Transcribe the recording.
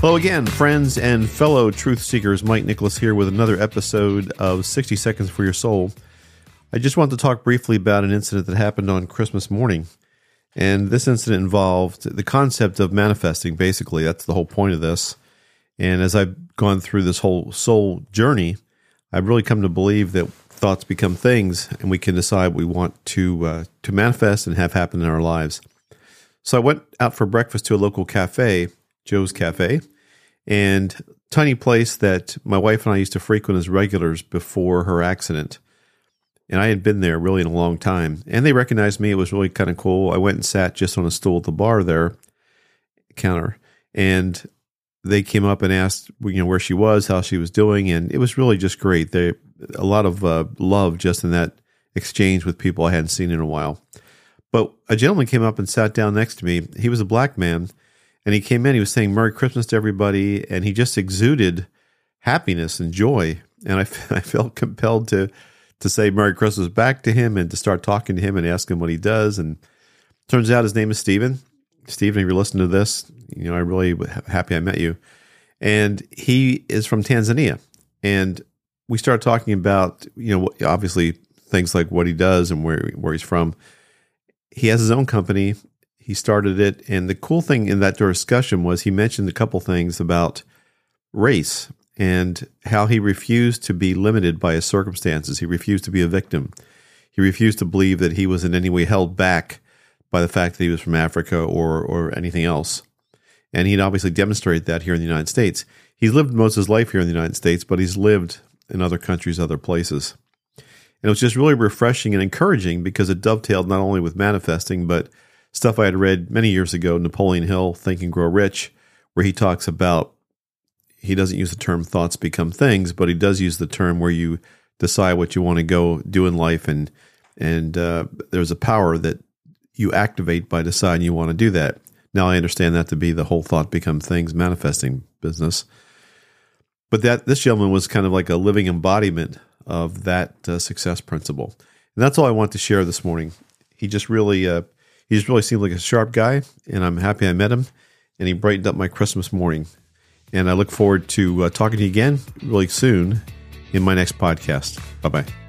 Hello again, friends and fellow truth seekers. Mike Nicholas here with another episode of 60 Seconds for Your Soul. I just want to talk briefly about an incident that happened on Christmas morning. And this incident involved the concept of manifesting, basically. That's the whole point of this. And as I've gone through this whole soul journey, I've really come to believe that thoughts become things and we can decide what we want to, uh, to manifest and have happen in our lives. So I went out for breakfast to a local cafe, Joe's Cafe, and tiny place that my wife and I used to frequent as regulars before her accident. And I had been there really in a long time. And they recognized me. It was really kind of cool. I went and sat just on a stool at the bar there, counter, and they came up and asked, you know, where she was, how she was doing, and it was really just great. They a lot of uh, love just in that exchange with people I hadn't seen in a while. But a gentleman came up and sat down next to me. He was a black man, and he came in. He was saying "Merry Christmas" to everybody, and he just exuded happiness and joy. And I, I felt compelled to to say Merry Christmas back to him and to start talking to him and ask him what he does. And turns out his name is Stephen. Stephen, if you're listening to this, you know, I'm really happy I met you. And he is from Tanzania. And we started talking about, you know, obviously things like what he does and where, where he's from. He has his own company. He started it. And the cool thing in that discussion was he mentioned a couple things about race and how he refused to be limited by his circumstances. He refused to be a victim. He refused to believe that he was in any way held back by the fact that he was from Africa or or anything else. And he'd obviously demonstrated that here in the United States. He's lived most of his life here in the United States, but he's lived in other countries, other places. And it was just really refreshing and encouraging because it dovetailed not only with manifesting, but stuff I had read many years ago, Napoleon Hill, Think and Grow Rich, where he talks about he doesn't use the term thoughts become things, but he does use the term where you decide what you want to go do in life, and and uh, there's a power that you activate by deciding you want to do that. Now I understand that to be the whole thought become things manifesting business, but that this gentleman was kind of like a living embodiment of that uh, success principle, and that's all I want to share this morning. He just really uh, he just really seemed like a sharp guy, and I'm happy I met him, and he brightened up my Christmas morning. And I look forward to uh, talking to you again really soon in my next podcast. Bye bye.